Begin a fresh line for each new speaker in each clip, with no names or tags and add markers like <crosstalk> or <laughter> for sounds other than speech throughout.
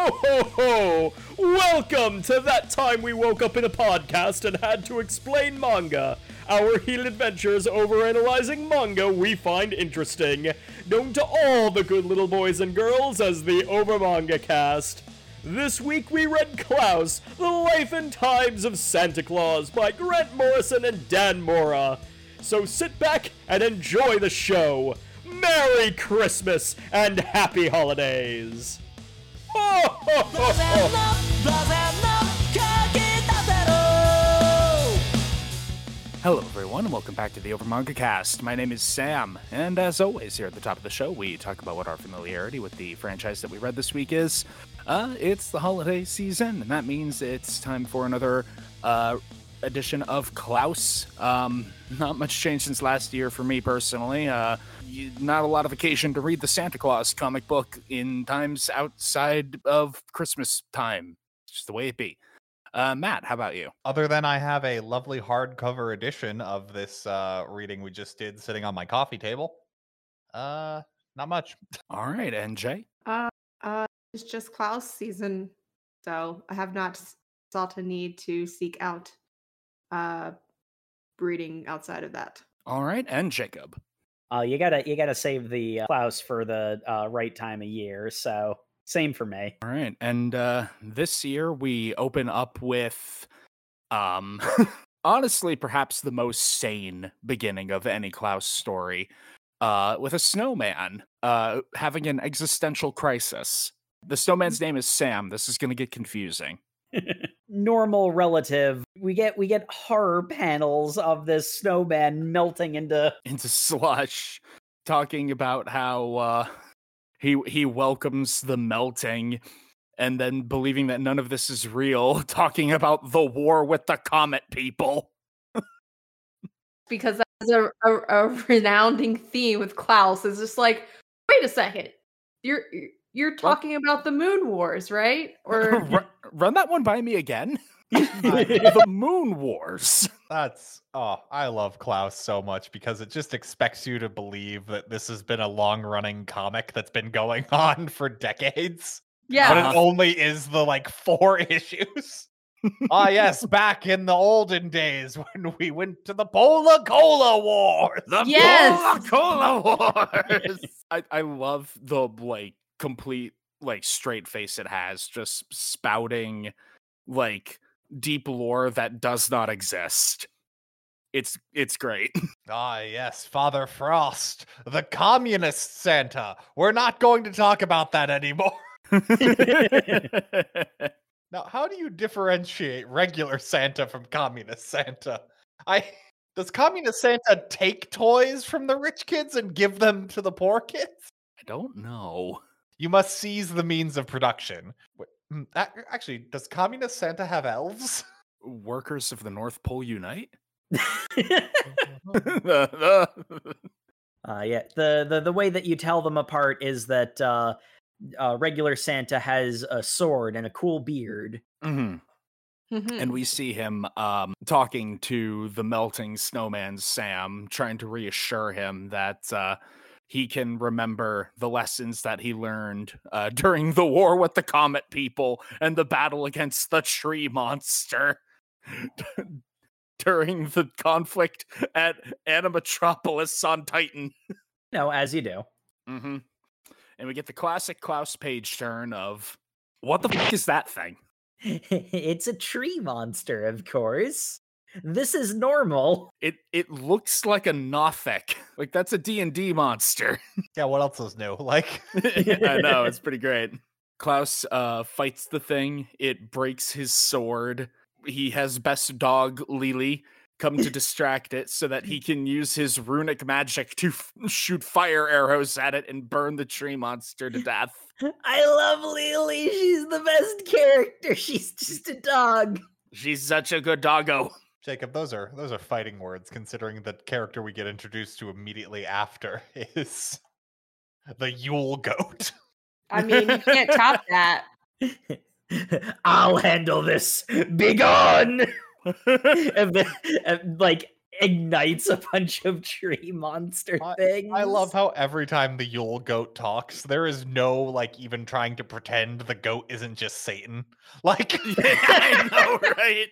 Ho ho ho! Welcome to that time we woke up in a podcast and had to explain manga. Our heated adventures overanalyzing manga we find interesting. Known to all the good little boys and girls as the Over Manga Cast. This week we read Klaus, The Life and Times of Santa Claus by Grant Morrison and Dan Mora. So sit back and enjoy the show. Merry Christmas and Happy Holidays!
Hello, everyone, and welcome back to the Over Manga Cast. My name is Sam, and as always, here at the top of the show, we talk about what our familiarity with the franchise that we read this week is. Uh, it's the holiday season, and that means it's time for another uh, edition of Klaus. Um, not much change since last year for me personally. Uh, you, not a lot of occasion to read the Santa Claus comic book in times outside of Christmas time. It's just the way it be. Uh, Matt, how about you?
Other than I have a lovely hardcover edition of this uh, reading we just did sitting on my coffee table, uh, not much. <laughs>
All right, and Jae.
Uh, uh, it's just Klaus season, so I have not s- felt a need to seek out uh reading outside of that.
All right, and Jacob.
Uh, you gotta you gotta save the uh, Klaus for the uh, right time of year. So same for me.
All right, and uh, this year we open up with, um, <laughs> honestly, perhaps the most sane beginning of any Klaus story, uh, with a snowman uh having an existential crisis. The snowman's name is Sam. This is going to get confusing. <laughs>
Normal relative. We get we get horror panels of this snowman melting into. <laughs>
into slush talking about how uh he he welcomes the melting and then believing that none of this is real <laughs> talking about the war with the comet people
Because that's a, a, a resounding theme with Klaus. Is just like, wait a second, you're you're talking about the Moon Wars, right? <laughs> Or
Ru- run that one by me again <laughs> <laughs> the moon wars
That's oh, I love Klaus so much because it just expects you to believe that this has been a long-running comic that's been going on for decades,
yeah,
but
Uh-huh.
it only is the like four issues. ah, yes, back in the olden days when we went to the Pola Cola Wars.
the
Yes!
Cola wars I, I love the like complete like straight face it has just spouting like deep lore that does not exist it's it's great <laughs>
Ah, yes, Father Frost, the communist Santa. We're not going to talk about that anymore. <laughs> <laughs> Now, how do you differentiate regular Santa from communist Santa? I does communist Santa take toys from the rich kids and give them to the poor kids?
i don't know
You must seize the means of production. Wait, mm, Actually, does communist Santa have elves? <laughs>
workers of the north pole unite <laughs> <laughs>
uh, yeah, the, the the way that you tell them apart is that uh, uh, regular Santa has a sword and a cool beard.
Mhm.
Mhm.
and we see him um, talking to the melting snowman Sam, trying to reassure him that uh, he can remember the lessons that he learned uh, <laughs> during the war with the comet people and the battle against the tree monster. <laughs> during the conflict at Animatropolis on Titan. <laughs>
No, as you do.
hmm And we get the classic Klaus page turn of what the fuck is that thing?
it's a tree monster, of course. This is normal.
It it looks like a Nothic. <laughs> Like that's a D&D monster. <laughs>
Yeah, what else is new? <laughs> Like,
I know, it's pretty great. Klaus uh fights the thing. It breaks his sword. He has best dog Lily come to distract it so that he can use his runic magic to f- shoot fire arrows at it and burn the tree monster to death.
I love Lily. She's the best character. She's just a dog.
She's such a good doggo.
Jacob, those are those are fighting words. Considering the character we get introduced to immediately after <laughs> is the Yule goat.
I mean, you can't top that. <laughs>
I'll handle this. Begone! <laughs> And the- and, like ignites a bunch of tree monster things.
I love how every time the Yule goat talks, there is no like even trying to pretend the goat isn't just Satan. Like,
I know, right?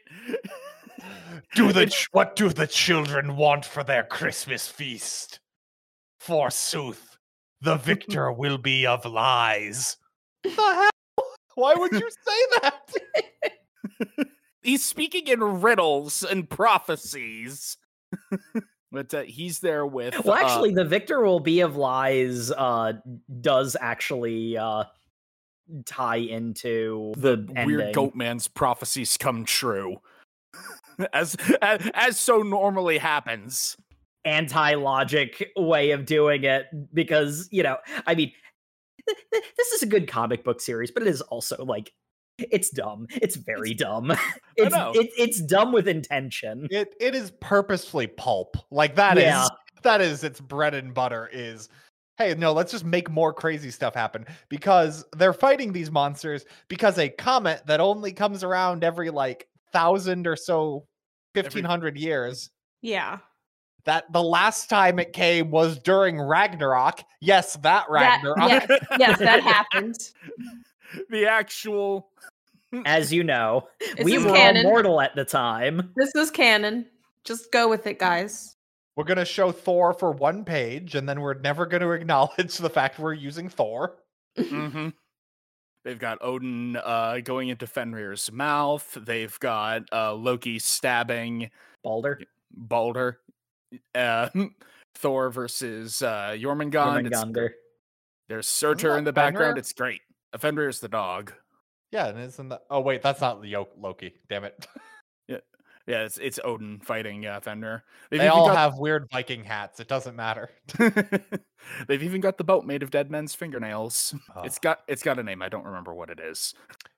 Do the <laughs> ch- what do the children want for their Christmas feast? Forsooth, the victor <laughs> will be of lies. The hell? Why would you say that? <laughs>
He's speaking in riddles and prophecies. but uh, he's there with.
Well,
uh,
actually, the victor will be of lies. Uh, does actually uh tie into
the weird goat man's prophecies come true. <laughs> as, as as so normally happens.
anti-logic way of doing it because you know i mean th- th- this is a good comic book series but it is also like it's dumb it's very dumb <laughs> <laughs> it's
know.
it, it's dumb with intention
It it is purposefully pulp. Like that is
Yeah.
that is its bread and butter is hey, no, let's just make more crazy stuff happen because they're fighting these monsters because a comet that only comes around every like thousand or so 1500 years
Yeah.
that the last time it came was during Ragnarok. Yes, that
That,
Ragnarok.
yes, yes, that happened. <laughs>
the actual
as you know <laughs>
This
we were
canon.
all mortal at the time
This is canon. Just go with it, guys.
We're going to show Thor for one page and then we're never going <laughs> to acknowledge the fact we're using Thor.
hmm They've got Odin uh, going into Fenrir's mouth. They've got uh, Loki stabbing
balder
Balder. Uh, <laughs> Thor versus uh, Jormungand. It's-
Jormungandr.
There's Surtur in the background.
Fenrir?
It's great. Fenrir's the dog.
Yeah, and isn't that Oh wait, that's not Yo- Loki. Damn it. <laughs>
Yeah, it's it's Odin fighting uh, Fenrir. They've
They all
got-
have weird Viking hats. It doesn't matter. <laughs>
They've even got the boat made of dead men's fingernails. It's
Ah.
got it's got a name. I don't remember what it is.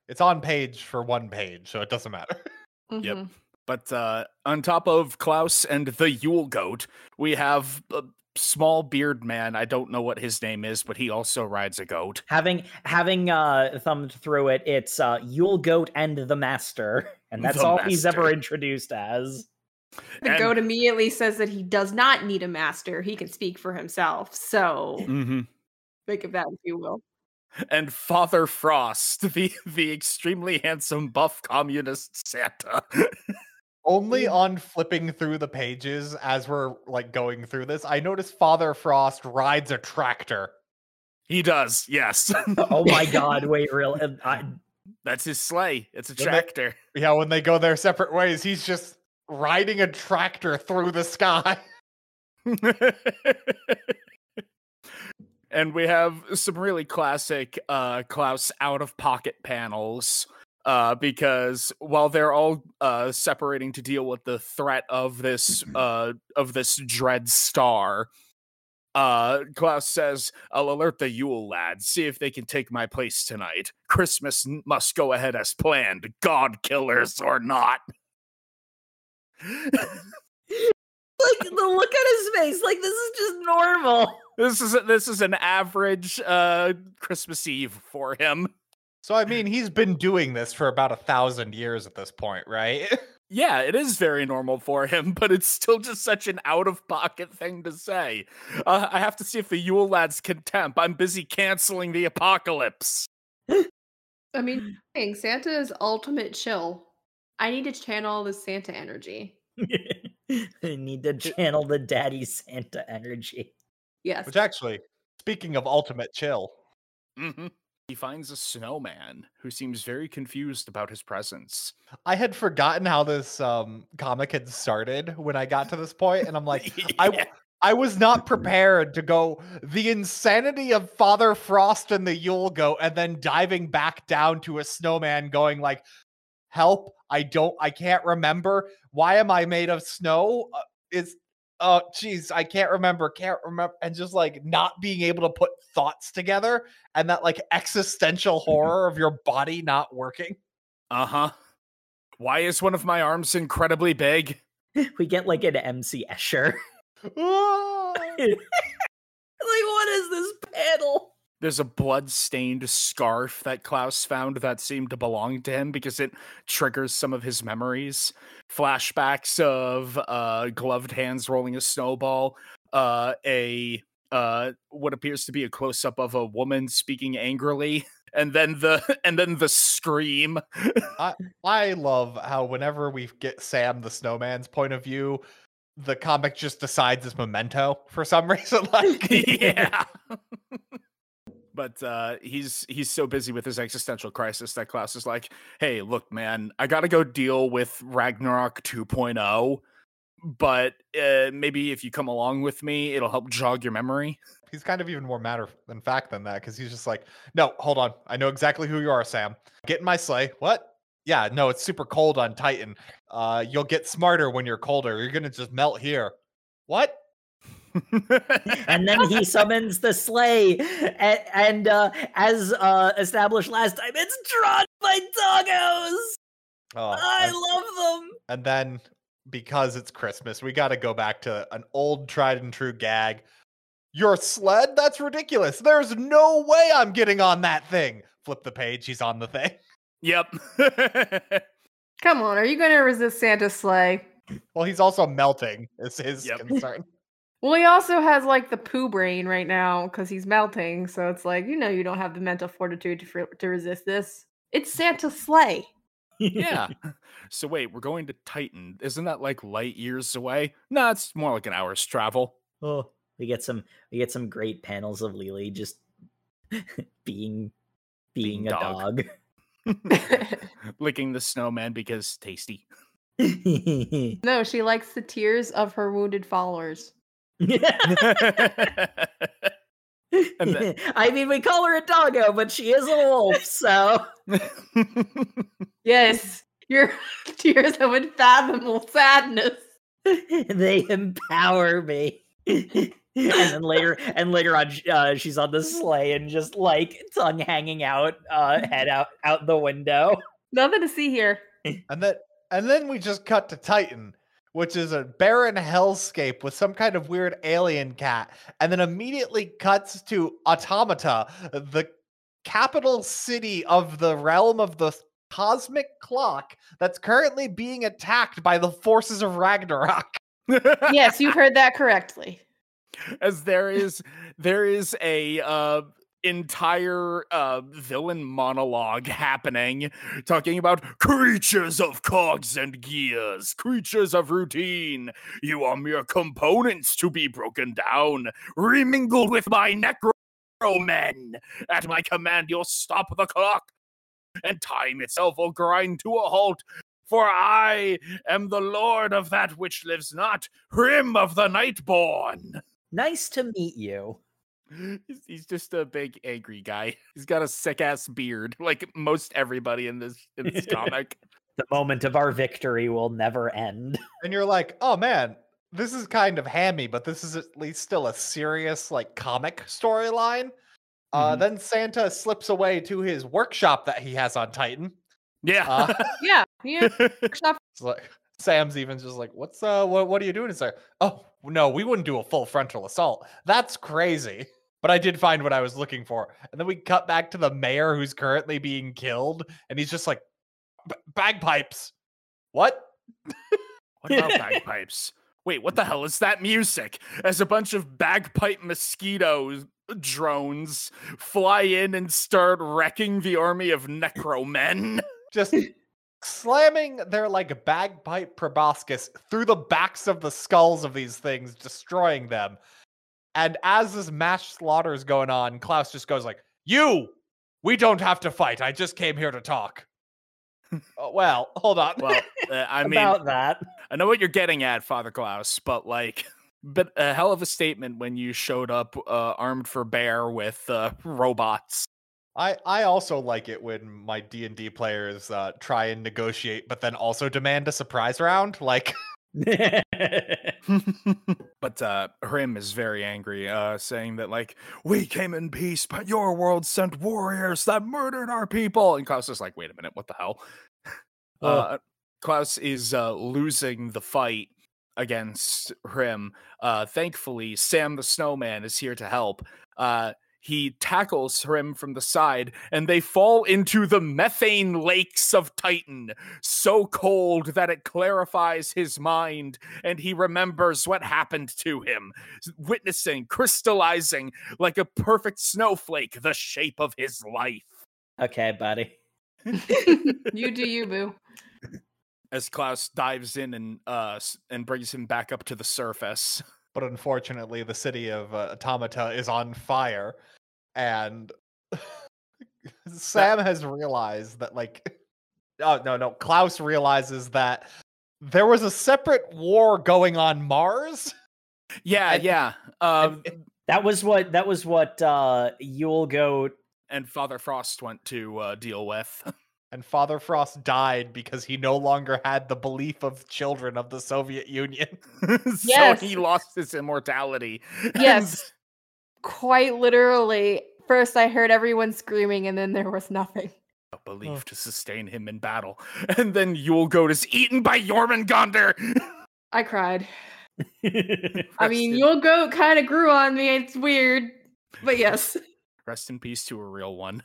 It's on page for one page, so it doesn't matter. <laughs>
Yep.
Mhm.
But uh, on top of Klaus and the Yule Goat, we have a small beard man. I don't know what his name is, but he also rides a goat.
having having uh thumbed through it it's uh yule goat and the master <laughs> and that's
The
all he's ever introduced as
The
And-
goat immediately says that he does not need a master. He can speak for himself. So
Mhm.
think of that if you will.
And Father Frost, <laughs> the the extremely handsome buff communist Santa. <laughs>
Only on flipping through the pages as we're like going through this, I noticed Father Frost rides a tractor.
he does, yes. <laughs>
oh my god wait real I,
That's his sleigh. It's a
When they-
tractor.
Yeah, when they go their separate ways, he's just riding a tractor through the sky. <laughs>
and we have some really classic uh Klaus out of pocket panels uh because while they're all uh separating to deal with the threat of this uh of this dread star uh Klaus says I'll alert the Yule lads see if they can take my place tonight. Christmas n- must go ahead as planned god killers or not.
Like the look on his face like this is just normal.
This is a, this is an average uh Christmas Eve for him
So I mean, he's been doing this for about a thousand years at this point, right? <laughs>
Yeah, it is very normal for him, but it's still just such an out of pocket thing to say. Uh, I have to see if the Yule lads can temp. I'm busy canceling the apocalypse.
I mean, dang, Santa is ultimate chill. I need to channel the Santa energy. <laughs>
I need to channel the daddy Santa energy.
Yes.
Which actually, speaking of ultimate chill,
hmm He finds a snowman who seems very confused about his presence.
I had forgotten how this um, comic had started when I got to this point, and I'm like, <laughs> I
Yeah.
I was not prepared to go the insanity of Father Frost and the Yule Goat, and then diving back down to a snowman, going like, "Help! I don't, I can't remember. Why am I made of snow? Uh, is oh, jeez, I can't remember, can't remember, and just like not being able to put thoughts together, and that like existential <laughs> horror of your body not working.
Uh huh. Why is one of my arms incredibly big? <laughs>
We get like an MC Escher. <laughs>
Ah!
like, what is this panel?
There's a blood-stained scarf that Klaus found that seemed to belong to him because it triggers some of his memories. Flashbacks of uh, gloved hands rolling a snowball, uh, a uh, what appears to be a close-up of a woman speaking angrily, <laughs> and then the <laughs> and then the scream.
I love how whenever we get Sam the Snowman's point of view, the comic just decides it's memento for some <laughs> reason. Like,
yeah. But uh, he's he's so busy with his existential crisis that Klaus is like, "Hey, look, man, I got to go deal with Ragnarok 2.0, but uh, maybe if you come along with me, it'll help jog your memory."
he's kind of even more matter than fact than that because he's just like, "No, hold on, I know exactly who you are, Sam. Get in my sleigh. What? Yeah, no, it's super cold on Titan. Uh, you'll get smarter when you're colder. You're gonna just melt here. What?
And then he summons the sleigh, and, and uh, as uh, established last time, it's drawn by doggos.
Oh,
I
and,
love them.
and then because it's Christmas, we got to go back to an old tried and true gag. Your sled? That's ridiculous. There's no way I'm getting on that thing. Flip the page. He's on the thing.
yep. <laughs>
Come on, are you going to resist Santa's sleigh?
Well, he's also melting. Is his
Yep.
concern.
Well, he also has like the poo brain right now because he's melting. So it's like you know you don't have the mental fortitude to fr- to resist this. It's Santa's sleigh.
yeah. <laughs> So wait, we're going to Titan. Isn't that like light years away? No, it's more like an hour's travel.
Oh, we get some we get some great panels of Lily just <laughs> being being,
Being
a
dog.
dog. <laughs>
Licking the snowman because tasty.
no, she likes the tears of her wounded followers.
And then- <laughs>
I mean, we call her a doggo, but she is a wolf, so <laughs>
Yes, your tears of unfathomable sadness. <laughs>
they empower me. and then later, and later on, uh, she's on the sleigh and just like tongue hanging out, uh, head out out the window.
Nothing to see here.
And then and then we just cut to Titan, which is a barren hellscape with some kind of weird alien cat, and then immediately cuts to Automata, the capital city of the realm of the cosmic clock that's currently being attacked by the forces of Ragnarok.
Yes, you heard that correctly.
as there is there is a uh entire uh villain monologue <laughs> happening talking about creatures of cogs and gears creatures of routine you are mere components to be broken down remingled with my necro men at my command you'll stop the clock and time itself will grind to a halt for I am the lord of that which lives not, Hrim of the Nightborn.
Nice to meet you. <laughs>
He's, he's just a big angry guy. <laughs> He's got a sick ass beard, like most everybody in this in this <laughs> comic.
The moment of our victory will never end.
And you're like, oh man, this is kind of hammy, but this is at least still a serious, like, comic storyline. Uh,
Mhm.
then Santa slips away to his workshop that he has on Titan.
Yeah.
Uh,
Yeah, yeah. workshop.
It's like Sam's even just like, "What's uh, what, what are you doing?" It's like, "Oh no, we wouldn't do a full frontal assault. That's crazy." But I did find what I was looking for, and then we cut back to the mayor who's currently being killed, and he's just like, "Bagpipes, what?"
what about <laughs> bagpipes? Wait, what the hell is that music? As a bunch of bagpipe mosquitoes uh, drones fly in and start wrecking the army of necromen. <laughs>
Just slamming their like bagpipe proboscis through the backs of the skulls of these things, destroying them. And as this mass slaughter is going on, Klaus just goes like, "You, we don't have to fight. I just came here to talk." Oh, well, hold on.
Well, <laughs> uh, I mean,
About that.
I know what you're getting at, Father Klaus, but like, but a hell of a statement when you showed up uh, armed for bear with uh, robots.
I I also like it when my D and D players uh, try and negotiate, but then also demand a surprise round. Like, <laughs> <laughs>
but uh Hrim is very angry, uh, saying that like we came in peace, but your world sent warriors that murdered our people. And Klaus is like, wait a minute, what the hell? <laughs>
Oh.
Uh, Klaus is uh, losing the fight against Hrim. Uh, thankfully, Sam the Snowman is here to help. Uh, he tackles him from the side, and they fall into the methane lakes of Titan, so cold that it clarifies his mind, and he remembers what happened to him, witnessing, crystallizing like a perfect snowflake, the shape of his life.
Okay, buddy. <laughs>
you do you, boo.
As Klaus dives in and uh and brings him back up to the surface.
But unfortunately, the city of uh, Automata is on fire, and <laughs> Sam has realized that, like, <laughs> oh no, no, Klaus realizes that there was a separate war going on Mars.
Yeah,
And-
yeah. Um,
That was what that was what uh Yule Goat
and Father Frost went to uh, deal with. <laughs>
And Father Frost died because he no longer had the belief of children of the Soviet Union. <laughs>
so
Yes.
he lost his immortality.
Yes. Quite literally. First, I heard everyone screaming, and then there was nothing.
a belief oh. to sustain him in battle. <laughs> And then Yule Goat is eaten by Jormungandr. <laughs>
I cried. I mean,
in-
Yule goat kind of grew on me. It's weird, but yes.
Rest in peace to a real one.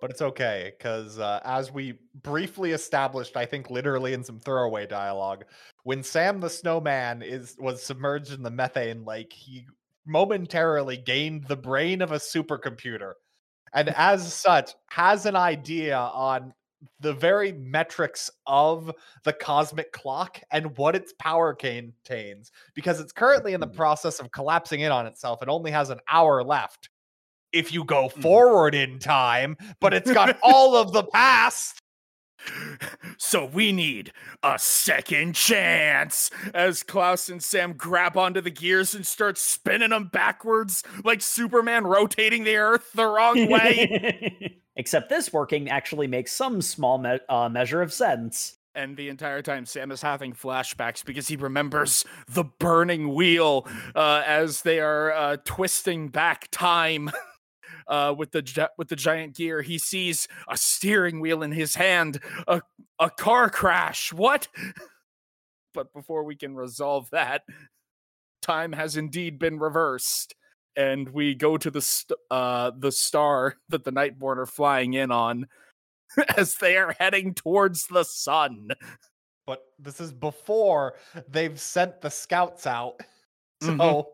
But it's okay because uh, as we briefly established i think literally in some throwaway dialogue when sam the snowman is was submerged in the methane lake he momentarily gained the brain of a supercomputer and <laughs> as such has an idea on the very metrics of the cosmic clock and what its power contains because it's currently in the process of collapsing in on itself and only has an hour left if you go forward in time, but it's got all of the past. <laughs>
So we need a second chance as Klaus and Sam grab onto the gears and start spinning them backwards like Superman rotating the earth the wrong way. <laughs>
Except this working actually makes some small me- uh, measure of sense.
and the entire time Sam is having flashbacks because he remembers the burning wheel uh, as they are uh, twisting back time <laughs> uh, with the with the giant gear. He sees a steering wheel in his hand, a a car crash. What? <laughs> But before we can resolve that, time has indeed been reversed. And we go to the st- uh, the star that the Nightborn are flying in on, <laughs> as they are heading towards the sun.
But this is before they've sent the scouts out. <laughs> So
Mhm.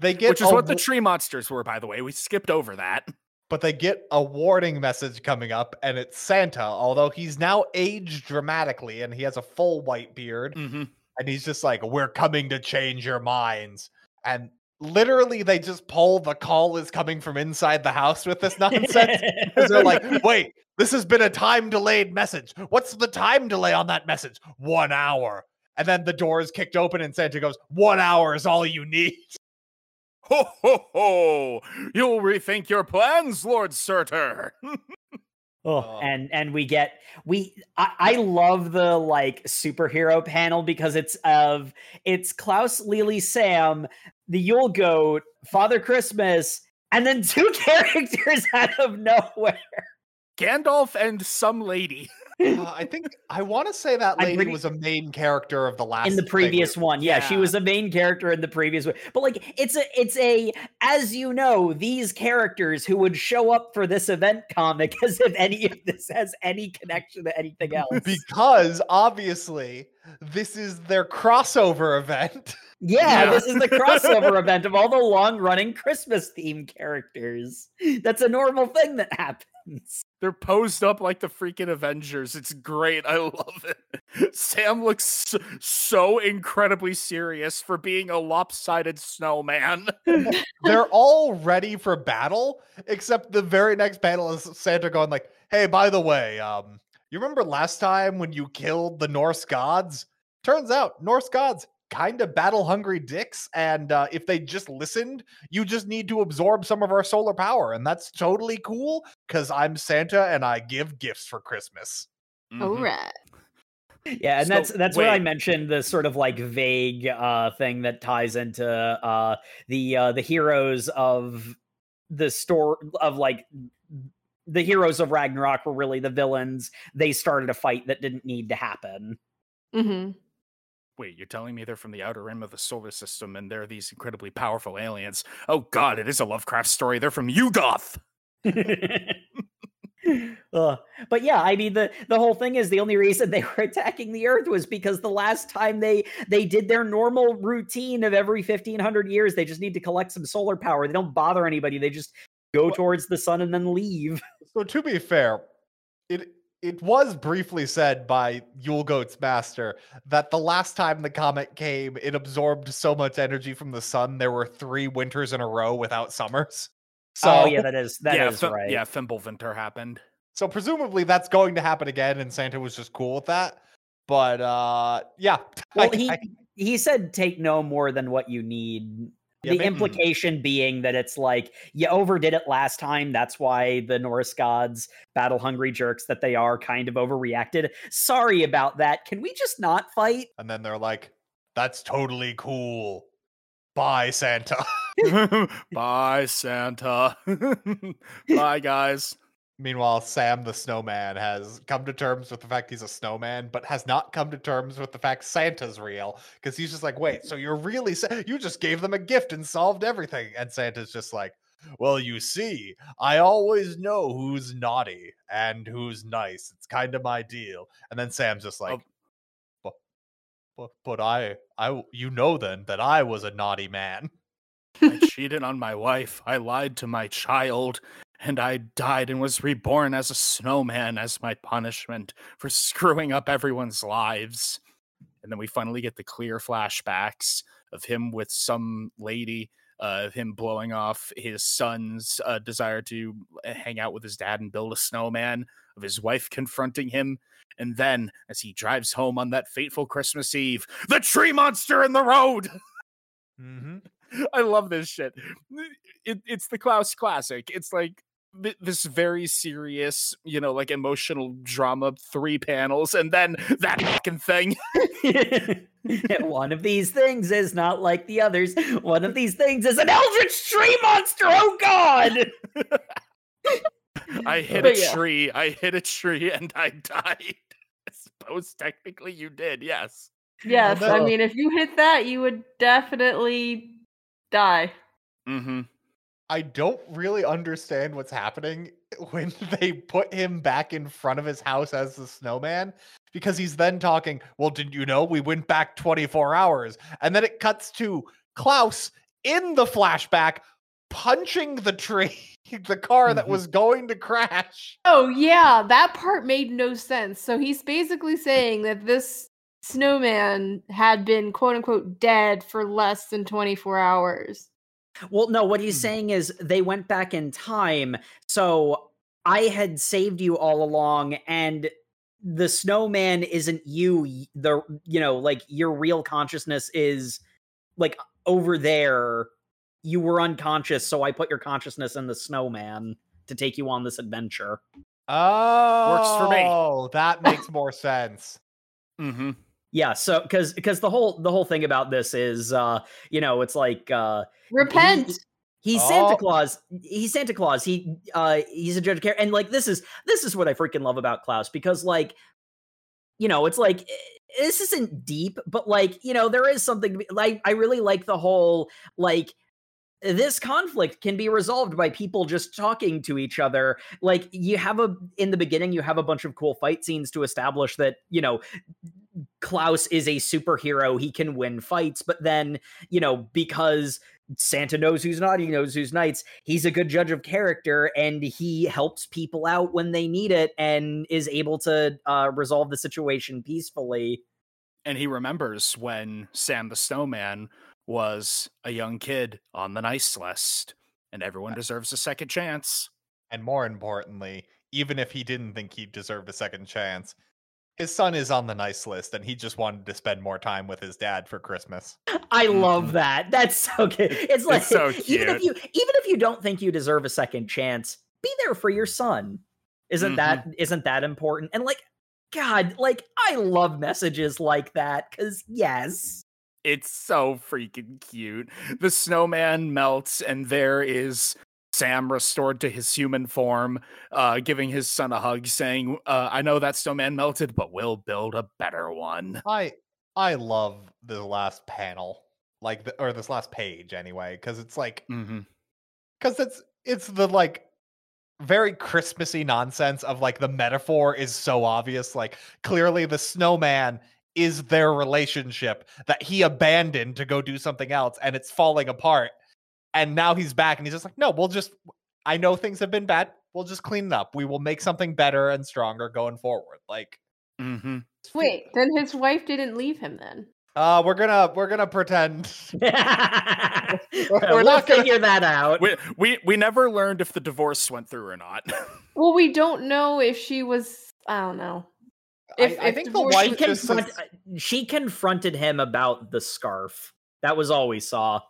They get
Which is
a
what the tree monsters were, by the way. We skipped over that.
but they get a warning message coming up, and it's Santa, although he's now aged dramatically and he has a full white beard.
Mm-hmm.
and he's just like, "We're coming to change your minds." And literally, they just pull the call is coming from inside the house with this nonsense <laughs> because they're like, "Wait, this has been a time delayed message. What's the time delay on that message? One hour." And then the door is kicked open, and Santa goes, "One hour is all you need."
Ho ho ho! You'll rethink your plans, Lord Surtur.
Oh,
Oh.
and and we get we I, I love the like superhero panel because it's of it's Klaus, Lily, Sam, the Yule Goat, Father Christmas, and then two <laughs> characters out of nowhere.
Gandalf and some lady.
Uh, I think I want to say that lady
pretty-
was a main character of the last
in the
thing
previous one. Yeah, she was a main character in the previous one. But like it's a it's a as you know, these characters who would show up for this event comic <laughs> as if any of this has any connection to anything else.
because obviously this is their crossover event. <laughs>
Yeah,
Yeah.
this is the crossover <laughs> event of all the long running Christmas themed characters. That's a normal thing that happens.
They're posed up like the freaking Avengers. It's great. I love it. Sam looks so, so incredibly serious for being a lopsided snowman. <laughs>
they're all ready for battle except the very next panel is santa going like hey by the way um you remember last time when you killed the norse gods turns out norse gods kind of battle hungry dicks and uh, if they just listened you just need to absorb some of our solar power and that's totally cool because i'm santa and i give gifts for christmas
All
Mhm.
right.
Yeah, and
So,
that's that's what I mentioned the sort of like vague uh thing that ties into uh the uh the heroes of the store of like the heroes of Ragnarok were really the villains. They started a fight that didn't need to happen.
Mm-hmm.
Wait, you're telling me they're from the outer rim of the solar system and they're these incredibly powerful aliens? Oh god, it is a Lovecraft story. They're from Yuggoth.
uh, <laughs> <laughs> but yeah, I mean the the whole thing is the only reason <laughs> they were attacking the Earth was because the last time they they did their normal routine of every fifteen hundred years, they just need to collect some solar power. They don't bother anybody. They just go
Well-
towards the sun and then leave. <laughs>
So to be fair, it it was briefly said by Yule Goat's master that the last time the comet came, it absorbed so much energy from the sun there were three winters in a row without summers. So
oh yeah, that is <laughs> that is
yeah, Fim-
right.
yeah, Fimbulvinter happened.
so presumably that's going to happen again, and Santa was just cool with that. But uh yeah. <laughs>
Well,
I-
he
I-
he said take no more than what you need.
Yeah,
the
maybe-
implication being that it's like you overdid it last time. That's why the Norse gods, battle hungry jerks that they are, kind of overreacted. Sorry about that. Can we just not fight?
and then they're like, that's totally cool. Bye, Santa. <laughs> <laughs>
Bye, Santa. <laughs> Bye, guys.
Meanwhile, Sam the snowman has come to terms with the fact he's a snowman, but has not come to terms with the fact Santa's real. Because he's just like, wait, so you're really Sa- you just gave them a gift and solved everything. And Santa's just like, well, you see, I always know who's naughty and who's nice. It's kind of my deal. And then Sam's just like, but, but, but I, I, you know then that I was a naughty man.
I cheated on my wife. I lied to my child. And I died and was reborn as a snowman as my punishment for screwing up everyone's lives. And then we finally get the clear flashbacks of him with some lady, uh, of him blowing off his son's uh, desire to uh, hang out with his dad and build a snowman, of his wife confronting him. And then, as he drives home on that fateful Christmas Eve, the tree monster in the road! <laughs>
Mm-hmm.
I love this shit. It, it's the Klaus classic. It's like th- this very serious, you know, like emotional drama, three panels, and then that fucking thing. <laughs> <laughs>
One of these things is not like the others. One of these things is an eldritch tree monster. Oh God!
I <laughs> hit
But
a
yeah.
tree. I hit a tree, and I died. I suppose technically you did. Yes.
Yes, I mean, if you hit that, you would definitely die.
Mm-hmm.
I don't really understand what's happening <laughs> when they put him back in front of his house as the snowman because he's then talking, Well, didn't you know we went back 24 hours? And then it cuts to Klaus in the flashback punching the tree, <laughs> the car that
Mhm.
was going to crash.
Oh, yeah, that part made no sense. So he's basically saying that this snowman had been quote unquote dead for less than 24 hours.
Well, no, what he's
Hmm.
saying is they went back in time. So I had saved you all along, and the snowman isn't you. The you know, like your real consciousness is like over there. You were unconscious, so I put your consciousness in the snowman to take you on this adventure.
Oh, works
for me.
that makes <laughs> more sense.
Mm-hmm.
Yeah, so because because the whole the whole thing about this is uh you know it's like uh
Repent.
He's Santa
Oh.
Claus. He's Santa Claus. He uh he's a judge of character. And like this is this is what I freaking love about Klaus because like you know, it's like eh, this isn't deep, but like, you know, there is something to be- like I really like the whole like this conflict can be resolved by people just talking to each other. Like you have a in the beginning you have a bunch of cool fight scenes to establish that, you know, Klaus is a superhero, he can win fights, but then, you know, because Santa knows who's naughty, knows who's nice. He's a good judge of character, and he helps people out when they need it, and is able to uh, resolve the situation peacefully.
And he remembers when Sam the Snowman was a young kid on the nice list, and everyone deserves a second chance.
And more importantly, even if he didn't think he deserved a second chance, his son is on the nice list and he just wanted to spend more time with his dad for Christmas.
I love
Mhm.
that. That's so good. It's like
so <laughs>
even if you even if you don't think you deserve a second chance, be there for your son. Isn't that isn't that important? And like, God, like I love messages like that because yes.
It's so freaking cute. The snowman melts, and there is Sam restored to his human form, uh, giving his son a hug, saying, uh, I know that snowman melted, but we'll build a better one.
I I love the last panel, like the, or this last page anyway, because it's like
Mm-hmm.
because it's it's the like very Christmassy nonsense of like the metaphor is so obvious. Like clearly the snowman is their relationship that he abandoned to go do something else, and it's falling apart. And now he's back, and he's just like, no, we'll just. I know things have been bad. We'll just clean it up. We will make something better and stronger going forward. Like,
Mm-hmm.
Wait, then his wife didn't leave him then.
uh, we're gonna we're gonna pretend. <laughs> <laughs>
we're
we're not gonna-
figure that out.
We, we we never learned if the divorce went through or not. <laughs>
Well, we don't know if she was. I don't know. If-
I, I
if
think the
divorce-
she,
wife just
confront-
says-
she confronted him about the scarf. That was all we saw.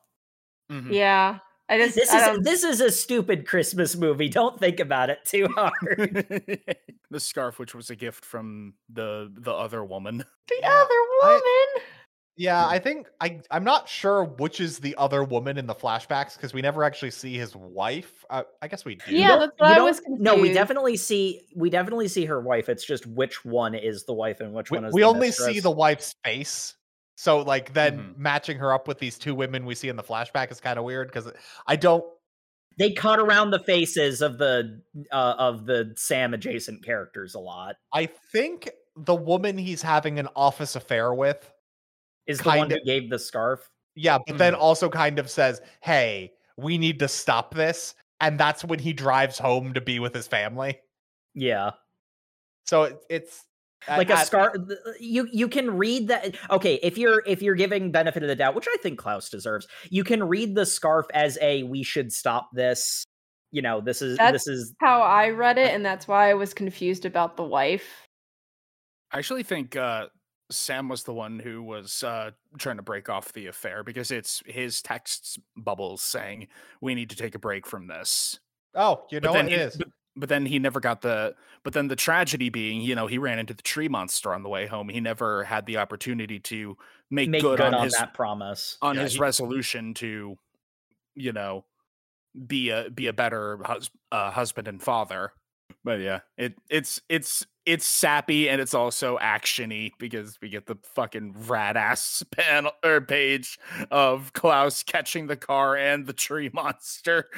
Mhm.
Yeah, I just.
This
I
is this is a stupid Christmas movie. Don't think about it too <laughs> hard. <laughs>
the scarf, which was a gift from the the other woman. <laughs>
the
Yeah,
other
I-
woman.
Yeah, I think I I'm not sure which is the other woman in the flashbacks because we never actually see his wife. Uh, I guess we do.
Yeah,
No,
that's
you
what I
don't-
was
No, we definitely see we definitely see her wife. It's just which one is the wife and which
we,
one is
we
the
only see the wife's face. So like then
Mhm.
matching her up with these two women we see in the flashback is kind of weird because I don't.
They cut around the faces of the uh, of the Sam adjacent characters a lot.
I think the woman he's having an office affair with,
Is the one
Kinda-
who gave the scarf?
yeah, but then also kind of says, "Hey, we need to stop this," and that's when he drives home to be with his family.
Yeah.
So it, it's at-
like a
at-
scar you you can read that okay if you're if you're giving benefit of the doubt which i think klaus deserves you can read the scarf as a we should stop this you know this is
That's-
this is
How I read it, and that's why I was confused about the wife.
I actually think uh, Sam was the one who was uh, trying to break off the affair because it's his texts bubbles saying we need to take a break from this.
Oh, you know
but then
what it is.
But, but then he never got the. But then the tragedy being, you know, he ran into the tree monster on the way home. He never had the opportunity to make,
make
good,
good,
on,
on
his
that promise
on
Yeah,
his
he-
resolution to, you know, be a be a better hus- uh, husband and father. But yeah, it it's it's it's sappy and it's also actiony because we get the fucking rad ass <laughs> panel or page of Klaus catching the car and the tree monster.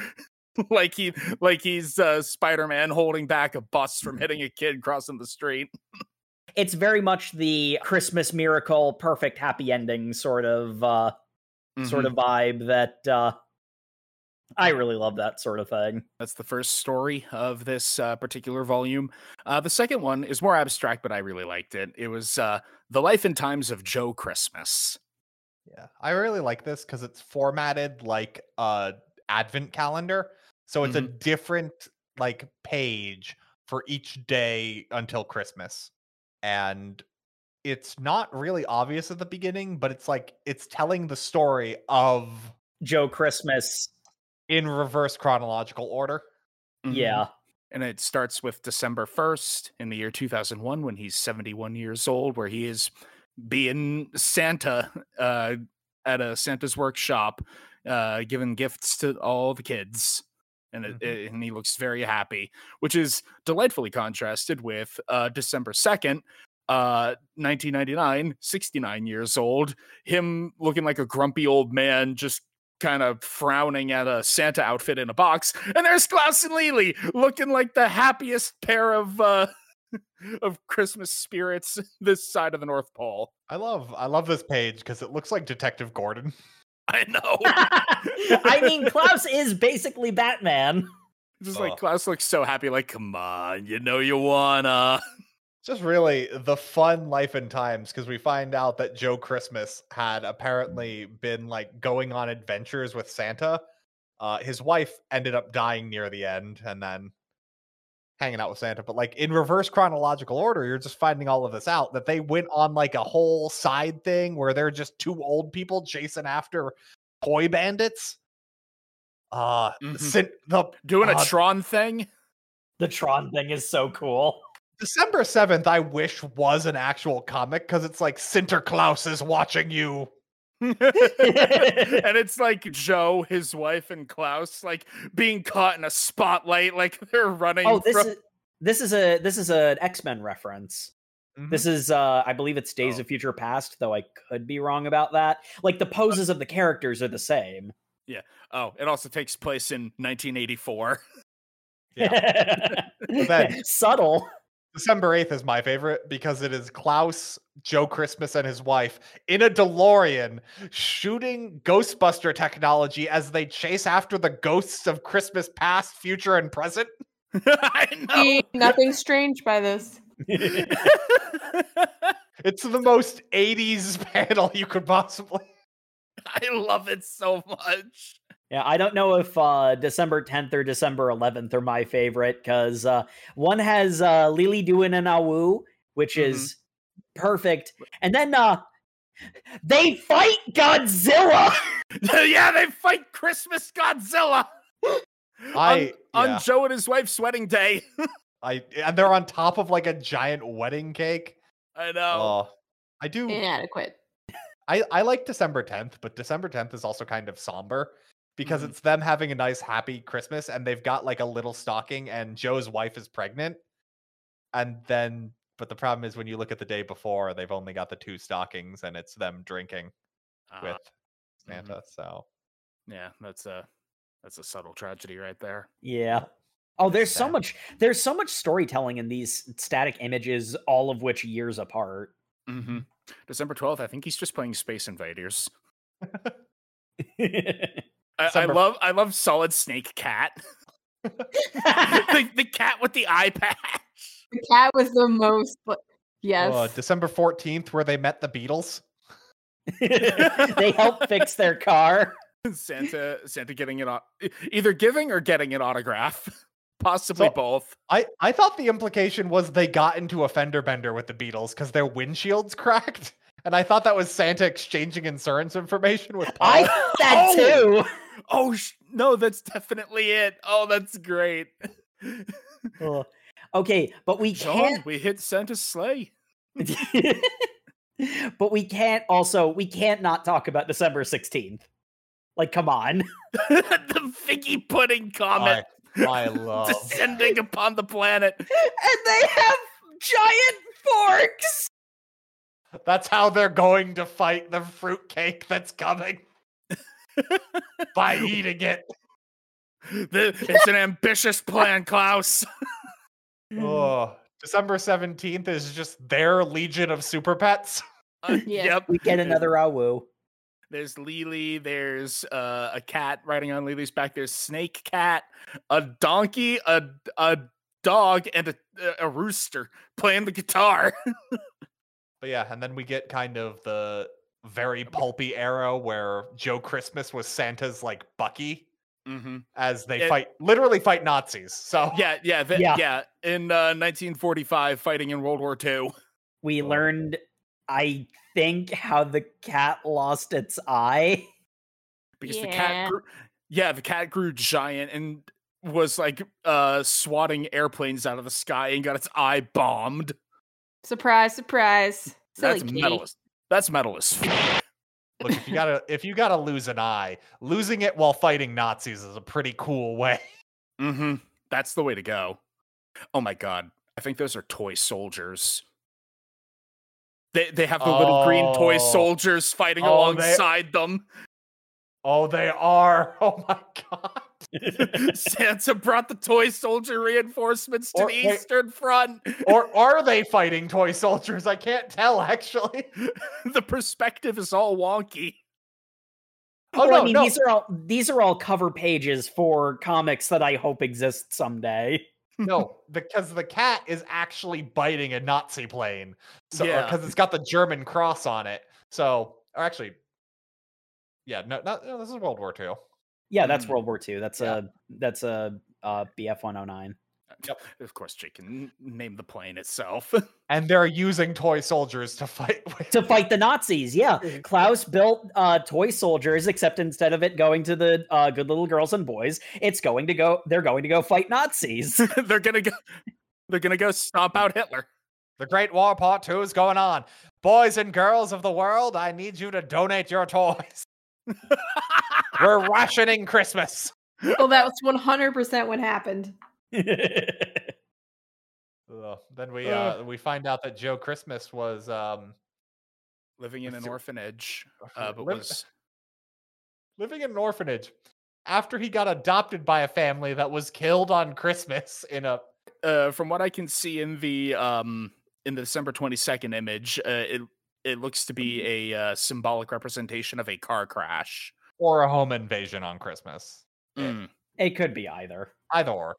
<laughs> like he like he's uh, Spider-Man holding back a bus from hitting a kid crossing the street.
it's very much the christmas miracle perfect happy ending sort of uh sort
Mm-hmm.
of vibe that uh i really love that sort of thing
That's the first story of this uh, particular volume. Uh, the second one is more abstract, but I really liked it. It was uh, The Life and Times of Joe Christmas.
Yeah, I really like this because it's formatted like a advent calendar. So it's a different like page for each day until Christmas. And it's not really obvious at the beginning, but it's like it's telling the story of
joe christmas
in reverse chronological order.
Mhm.
yeah
And it starts with December 1st in the year 2001 when he's 71 years old, where he is being Santa uh, at a Santa's workshop, uh, giving gifts to all the kids. And, it,
Mhm.
and he looks very happy, which is delightfully contrasted with uh, December 2nd, uh, 1999, 69 years old, him looking like a grumpy old man, just kind of frowning at a Santa outfit in a box. And there's Klaus and Lily looking like the happiest pair of uh, <laughs> of Christmas spirits <laughs> this side of the North Pole.
I love I love this page because it looks like Detective Gordon. <laughs> <laughs>
I know.
i mean klaus is basically batman <laughs>
Just
Ugh.
like Klaus looks so happy, like, come on, you know you wanna.
just really the fun life and times because we find out that Joe Christmas had apparently been like going on adventures with Santa. Uh, his wife ended up dying near the end and then hanging out with Santa. But like in reverse chronological order, you're just finding all of this out that they went on like a whole side thing where they're just two old people chasing after toy bandits. Uh,
Mhm.
sin- the
Doing a
Uh,
Tron thing.
the tron thing is so cool
December 7th, I wish was an actual comic because it's like Sinterklaas is watching you. <laughs>
and it's like Joe, his wife, and Klaus like being caught in a spotlight, like they're running.
oh this
from-
is this is a this is an x-men reference This is uh I believe it's Days
Oh.
of Future Past, though I could be wrong about that. Like the poses of the characters are the same. Yeah.
Oh, it also takes place in 1984. <laughs> <laughs>
then-
Subtle.
December 8th is my favorite because it is Klaus, Joe Christmas, and his wife in a DeLorean shooting Ghostbuster technology as they chase after the ghosts of Christmas past, future, and present. <laughs>
I know.
See, nothing strange by this. <laughs>
It's the most 80s <laughs> panel you could possibly.
I love it so much.
Yeah, I don't know if uh, December 10th or December 11th are my favorite because uh, one has uh, Lily doing an awu, which
Mhm.
is perfect, and then uh, they fight Godzilla. <laughs>
yeah, they fight Christmas Godzilla.
I-
on,
yeah.
on Joe and his wife's wedding day. <laughs>
I and they're on top of like a giant wedding cake.
I know.
Oh, I do.
Inadequate.
I, I like December 10th, but December 10th is also kind of somber because
Mhm.
it's them having a nice, happy Christmas and they've got like a little stocking and Joe's wife is pregnant. And then, but the problem is when you look at the day before, they've only got the two stockings and it's them drinking
Uh,
with
mhm.
Santa. So,
yeah, that's a that's a subtle tragedy right there.
Yeah. Oh, there's so much. There's so much storytelling in these static images, all of which years apart.
Mm-hmm. December 12th, I think he's just playing Space Invaders. <laughs> <laughs> I, I love I love Solid Snake Cat. <laughs> the, <laughs> the cat with the eye patch.
The cat was the most. but- Yes.
uh, December 14th, where they met the Beatles. <laughs>
they helped fix their car.
Santa Santa getting it on either giving or getting an autograph. Possibly
So-
both.
I, I thought the implication was they got into a fender bender with the Beatles because their windshields cracked. And I thought that was Santa exchanging insurance information with Paul.
I <laughs> thought that
Oh!
too.
Oh sh- no, that's definitely it. Oh, that's great.
Ugh. Okay, but we
John,
can't.
we hit Santa's sleigh. <laughs>
but we can't also we can't not talk about December 16th. Like, come on. <laughs>
the figgy pudding comet
I, I love.
descending upon the planet.
And they have giant forks.
That's how they're going to fight the fruitcake that's coming. <laughs> By eating it.
The- it's an ambitious plan, Klaus. <laughs>
Oh, December 17th is just their legion of super pets. <laughs>
Uh,
Yeah.
Yep.
We get another awu.
There's Lily. There's uh, a cat riding on Lily's back. There's Snake Cat, a donkey, a a dog, and a a rooster playing the guitar.
But yeah, and then we get kind of the very pulpy era where Joe Christmas was Santa's like Bucky
mm-hmm.
as they
It-
fight literally fight Nazis. So
Yeah, yeah, th-
Yeah.
yeah. In uh, 1945, fighting in World War II.
We learned, I think, how the cat lost its eye.
because the cat grew, yeah the cat grew giant and was like uh swatting airplanes out of the sky and got its eye bombed
Surprise, surprise. Silly
that's medalist. that's medalist.
look, if you gotta <laughs> if you gotta lose an eye, losing it while fighting Nazis is a pretty cool way.
mm-hmm that's the way to go oh my god i think those are toy soldiers they, they have the little green toy
Oh.
soldiers fighting
Oh, they-
alongside them
Oh, they are. <laughs> Oh my god. <laughs> <laughs>
santa brought the toy soldier reinforcements to
Or-
the
wait.
eastern front
or <laughs> are they fighting toy soldiers? I can't tell actually.
the perspective is all wonky
Oh
Well,
no,
I mean,
no.
these are all these are all cover pages for comics that I hope exist someday.
no, because the cat is actually biting a Nazi plane. So
Yeah.
because it's got the German cross on it. So or actually yeah, no, not, no, this is World War II.
Yeah, that's
Mm.
World War II. That's
Yeah.
a that's a uh, BF one hundred nine.
Of course, Jake can name the plane itself. <laughs>
And they're using toy soldiers to fight with.
to fight the Nazis. Yeah, <laughs> Klaus built uh, toy soldiers, except instead of it going to the uh, good little girls and boys, it's going to go. They're going to go fight Nazis. <laughs>
they're gonna go. They're gonna go stomp out Hitler.
The Great War Part 2 is going on. Boys and girls of the world, I need you to donate your toys. We're rationing Christmas.
Well, that was 100% what happened. <laughs>
Ugh. Then we uh, we find out that Joe Christmas was um,
Living in an
So-
orphanage, uh, but
Liv-
was <laughs>
living in an orphanage after he got adopted by a family that was killed on Christmas in a
uh, from what I can see in the um in the December twenty second image, uh, it it looks to be a uh, symbolic representation of a car crash.
or a home invasion on Christmas.
Mm.
It could be either.
Either or.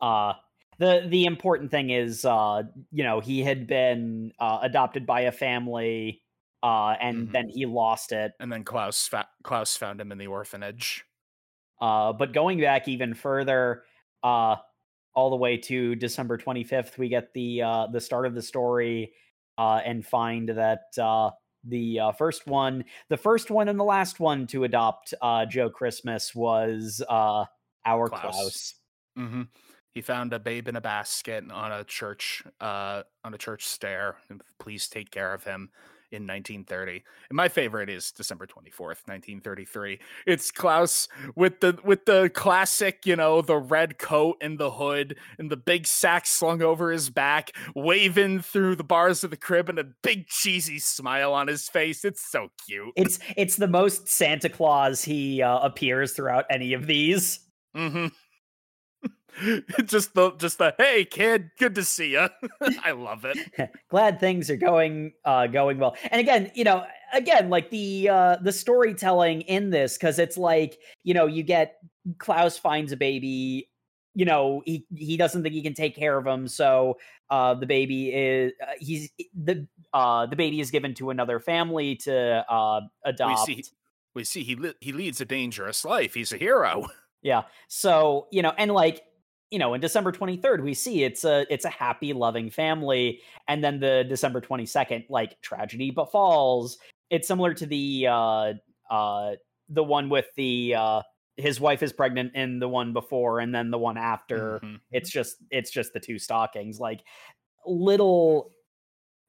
Uh the the important thing is uh you know, he had been uh, adopted by a family uh and
Mhm.
then he lost it.
And then Klaus fa- Klaus found him in the orphanage.
Uh but going back even further uh all the way to December 25th we get the uh the start of the story uh and find that uh the uh, first one the first one and the last one to adopt uh Joe Christmas was uh our
Klaus.
Klaus.
hmm He found a babe in a basket on a church uh on a church stair. Please take care of him. In 1930, and my favorite is December 24th, 1933. It's Klaus with the with the classic, you know, the red coat and the hood and the big sack slung over his back, waving through the bars of the crib and a big cheesy smile on his face. It's so cute.
It's it's the most Santa Claus he uh, appears throughout any of these.
Mm-hmm. <laughs> just the just the hey kid, good to see you. <laughs> I love it. <laughs>
Glad things are going uh going well. And again, you know, again like the uh the storytelling in this cuz it's like, you know, you get Klaus finds a baby, you know, he he doesn't think he can take care of him, so uh the baby is uh, he's the uh the baby is given to another family to uh adopt.
We see we see he li- he leads a dangerous life. He's a hero.
Yeah. So, you know, and like, you know, in December 23rd, we see it's a it's a happy, loving family. And then the December 22nd, like tragedy befalls. It's similar to the uh uh the one with the uh his wife is pregnant in the one before and then the one after.
Mhm.
It's just it's just the two stockings. Like little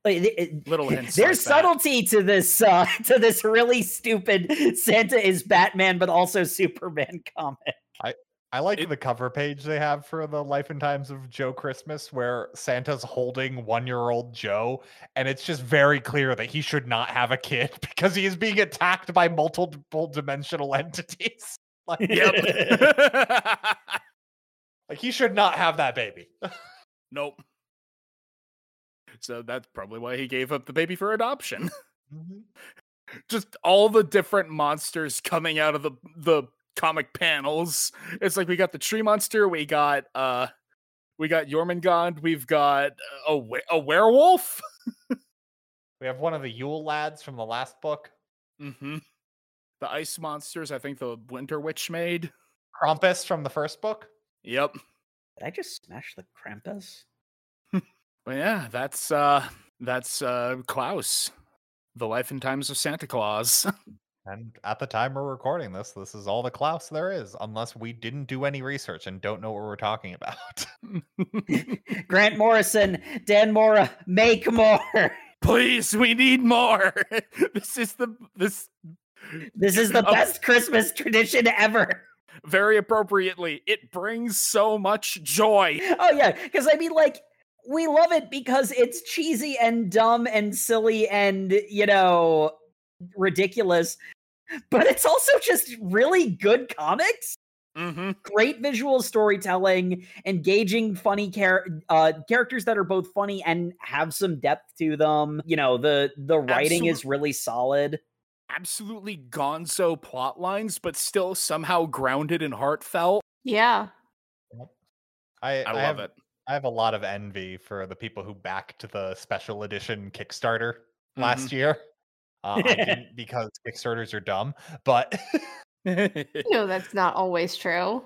it- it-
Little <laughs> hints.
there's
like that.
subtlety to this uh <laughs> to this really stupid Santa is Batman but also Superman <laughs> comic.
I like
It-
the cover page they have for the Life and Times of Joe Christmas, where Santa's holding one-year-old Joe, and it's just very clear that he should not have a kid <laughs> because he is being attacked by multiple dimensional <laughs> entities. <laughs> Like,
Yep.
like he should not have that baby.
nope. So that's probably why he gave up the baby for adoption.
Mhm.
Just all the different monsters coming out of the the comic panels. It's like we got the tree monster, we got uh we got Jormungand, we've got a a werewolf.
We have one of the Yule lads from the last book,
Mm-hmm. The ice monsters, I think the Winter Witch made.
Krampus from the first book.
Yep.
Did I just smash the Krampus? <laughs>
But yeah, that's uh that's uh Klaus. The life and times of Santa Claus. <laughs>
And at the time we're recording this, this is all the Klaus there is, unless we didn't do any research and don't know what we're talking about. <laughs>
Grant Morrison, Dan Mora, make more. <laughs>
Please, we need more. <laughs> this is the this
This is the best Christmas tradition ever.
very appropriately. It brings so much joy.
Oh yeah, because I mean, like, we love it because it's cheesy and dumb and silly and you know ridiculous, <laughs> but it's also just really good comics.
Mm-hmm.
Great visual storytelling, engaging, funny char- uh, characters that are both funny and have some depth to them. You know, the the writing is really solid.
Absolutely gonzo plot lines, but still somehow grounded and heartfelt.
Yeah.
I,
I,
I
love
have,
it.
I have a lot of envy for the people who backed the special edition Kickstarter
Mm-hmm.
last year. Uh, I <laughs> didn't because Kickstarters are dumb, but. <laughs>
You know that's not always true.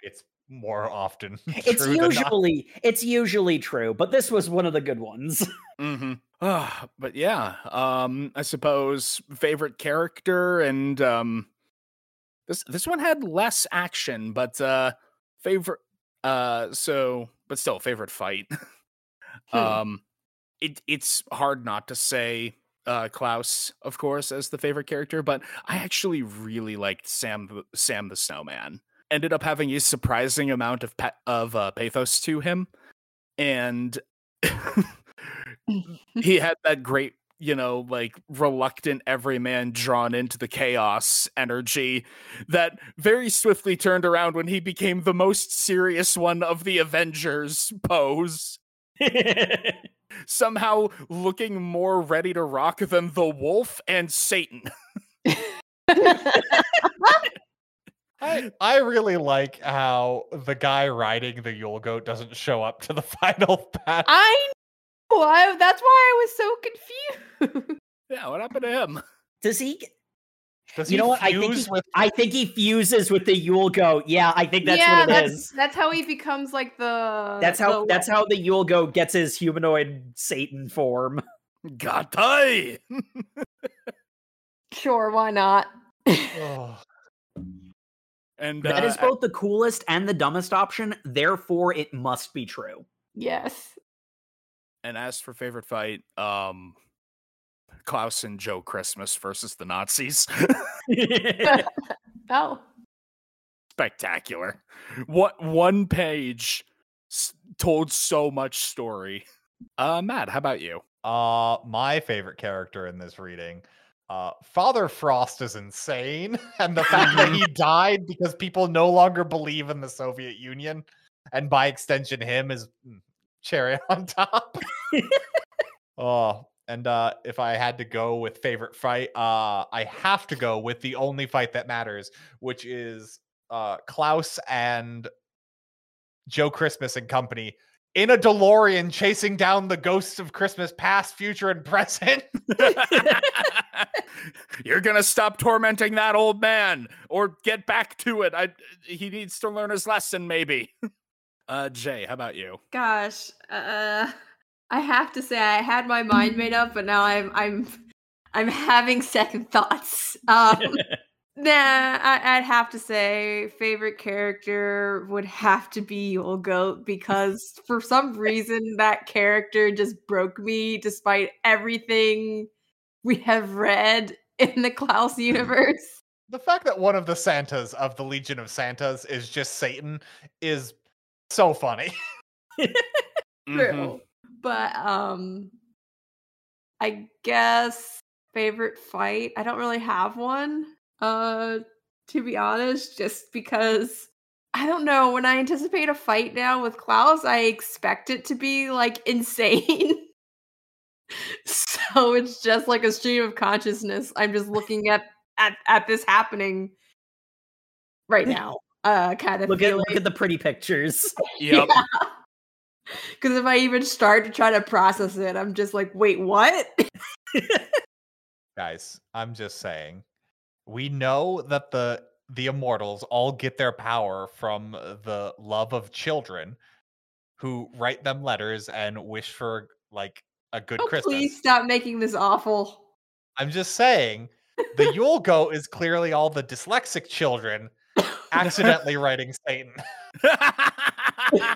it's more often. <laughs>
It's
true than not.
usually it's usually true, but this was one of the good ones.
hmm but yeah, um, I suppose favorite character and um, this this one had less action, but uh, favorite. Uh, so but still favorite fight.
Hmm.
um, it it's hard not to say uh Klaus, of course, as the favorite character, but I actually really liked Sam Sam the Snowman. Ended up having a surprising amount of pa- of uh, pathos to him, and <laughs> he had that great you know like reluctant everyman drawn into the chaos energy that very swiftly turned around when he became the most serious one of the avengers pose <laughs> somehow looking more ready to rock than the wolf and satan <laughs>
I, I really like how the guy riding the Yule Goat doesn't show up to the <laughs> final battle.
I know. I, that's why I was so confused.
yeah what happened to him
Does he? G-
Does
You know what? I think he,
with
I think he fuses with the Yule goat. Yeah, I think that's
yeah,
what it
that's
is.
that's how he becomes like the.
That's how
the-
that's how the Yule goat gets his humanoid Satan form. <laughs>
gattai
Sure, why not?
Oh, <sighs>
and
That
uh,
is both the coolest and the dumbest option. Therefore, it must be true.
yes.
And as for favorite fight, um Klaus and Joe Christmas versus the Nazis. <laughs> <laughs>
Oh,
Spectacular. What one page s- told so much story. Uh Matt, how about you?
uh, my favorite character in this reading. Uh, Father Frost is insane, <laughs> and the fact that he died because people no longer believe in the Soviet Union, and by extension, him is mm, cherry on top. oh, and uh, if I had to go with favorite fight, uh, I have to go with the only fight that matters, which is uh, Klaus and Joe Christmas and company in a DeLorean chasing down the ghosts of Christmas past, future, and present. <laughs> <laughs>
You're gonna stop tormenting that old man or get back to it. I he needs to learn his lesson, maybe. <laughs> Uh Jae, how about you?
gosh. Uh, I have to say I had my mind made up, but now I'm I'm I'm having second thoughts. Um, <laughs> nah, I, I'd have to say favorite character would have to be Yule Goat because for some reason that character just broke me despite everything we have read in the Klaus universe.
the fact that one of the Santas of the Legion of Santas is just Satan is so funny. <laughs> <laughs>
True. But um I guess favorite fight, I don't really have one. Uh to be honest, just because I don't know, when I anticipate a fight now with Klaus, I expect it to be like <laughs> insane. so it's just like a stream of consciousness. I'm just looking at at, at this happening right now. Uh kind of
look at
feeling.
look at the pretty pictures. <laughs>
Yep.
Because if I even start to try to process it, I'm just like, wait, what? <laughs>
Guys, I'm just saying. We know that the the immortals all get their power from the love of children who write them letters and wish for like a good
Oh,
Christmas.
please stop making this awful.
I'm just saying the Yule Goat is clearly all the dyslexic children <coughs> accidentally writing Satan. <laughs>
Oh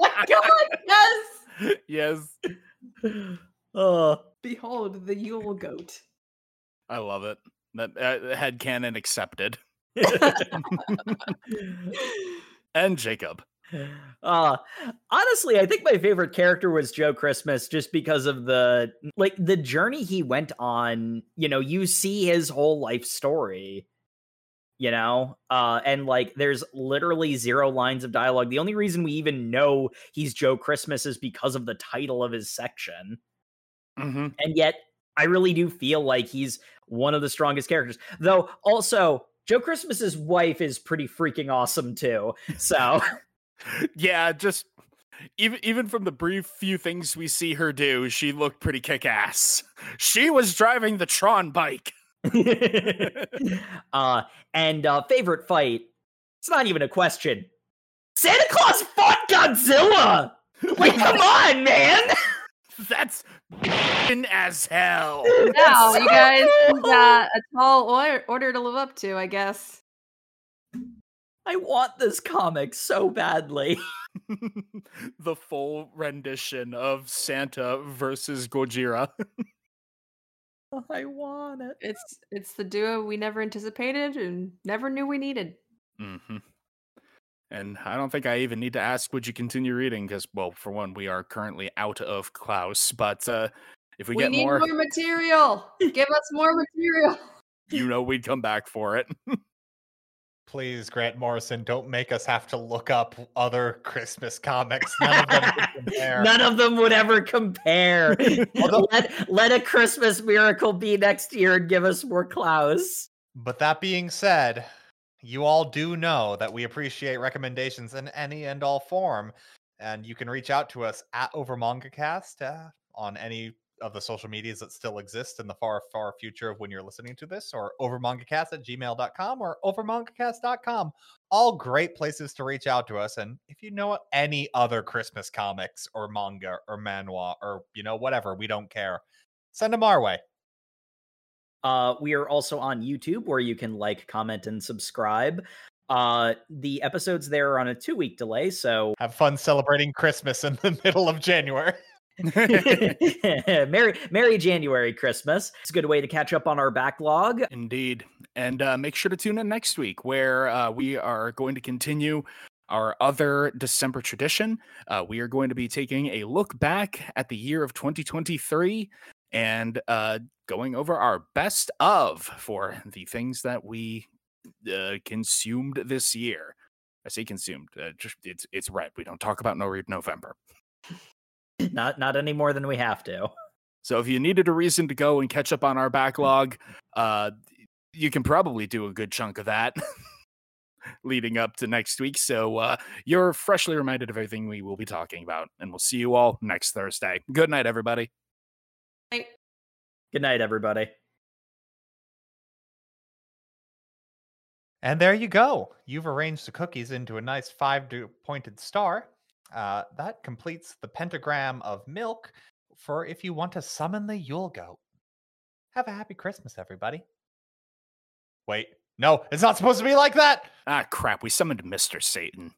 my god, yes!
yes.
Uh,
Behold the Yule goat.
I love it. That uh, headcanon accepted. <laughs> and Jacob.
uh honestly i think my favorite character was joe christmas just because of the like the journey he went on you know you see his whole life story you know uh and like there's literally zero lines of dialogue the only reason we even know he's joe christmas is because of the title of his section
Mm-hmm.
and yet I really do feel like he's one of the strongest characters. Though also Joe Christmas's wife is pretty freaking awesome too. So <laughs>
Yeah, just even even from the brief few things we see her do, she looked pretty kick ass. She was driving the Tron bike. <laughs>
uh and uh favorite fight. It's not even a question. Santa Claus fought Godzilla. Like <laughs> come on, man.
That's f***ing <laughs> as hell.
Wow, you guys
cool.
got a tall order, order to live up to, I guess.
I want this comic so badly.
the full rendition of Santa versus Gojira. <laughs>
I want it.
It's it's the duo we never anticipated and never knew we needed.
hmm And I don't think I even need to ask, would you continue reading? Because, well, for one, we are currently out of Klaus. But uh, if we,
We,
get
need
more,
more material. Give us more <laughs> material.
you know we'd come back for it. <laughs>
Please, Grant Morrison, don't make us have to look up other Christmas comics. None of them. <laughs>
None of them would ever compare. <laughs>
Although-
let let a Christmas miracle be next year and give us more Klaus.
But that being said, you all do know that we appreciate recommendations in any and all form, and you can reach out to us at OverMangaCast uh, on any of the social medias that still exist in the far, far future of when you're listening to this, or overmangacast at gmail.com or overmangacast.com. All great places to reach out to us. And if you know any other Christmas comics or manga or manhwa or, you know, whatever, we don't care. Send them our way.
Uh, we are also on YouTube where you can like, comment, and subscribe. Uh, the episodes there are on a two week delay, so
Have fun celebrating Christmas in the <laughs> middle of January. <laughs>
Merry Merry January Christmas. It's a good way to catch up on our backlog.
Indeed. And uh, make sure to tune in next week where uh, we are going to continue our other December tradition. Uh, we are going to be taking a look back at the year of 2023 and uh, going over our best of for the things that we uh, consumed this year. I say consumed. Uh, just it's it's read. We don't talk about No Read November. <clears throat>
Not not any more than we have to.
So if you needed a reason to go and catch up on our backlog, uh, you can probably do a good chunk of that <laughs> leading up to next week. So uh, you're freshly reminded of everything we will be talking about, and we'll see you all next Thursday. Good night, everybody.
Like,
Good night, everybody.
And there you go. You've arranged the cookies into a nice five pointed star. Uh, that completes the pentagram of milk for if you want to summon the Yule goat. Have a happy Christmas, everybody. Wait, no, it's not supposed to be like that.
Ah, crap. We summoned Mr. Satan.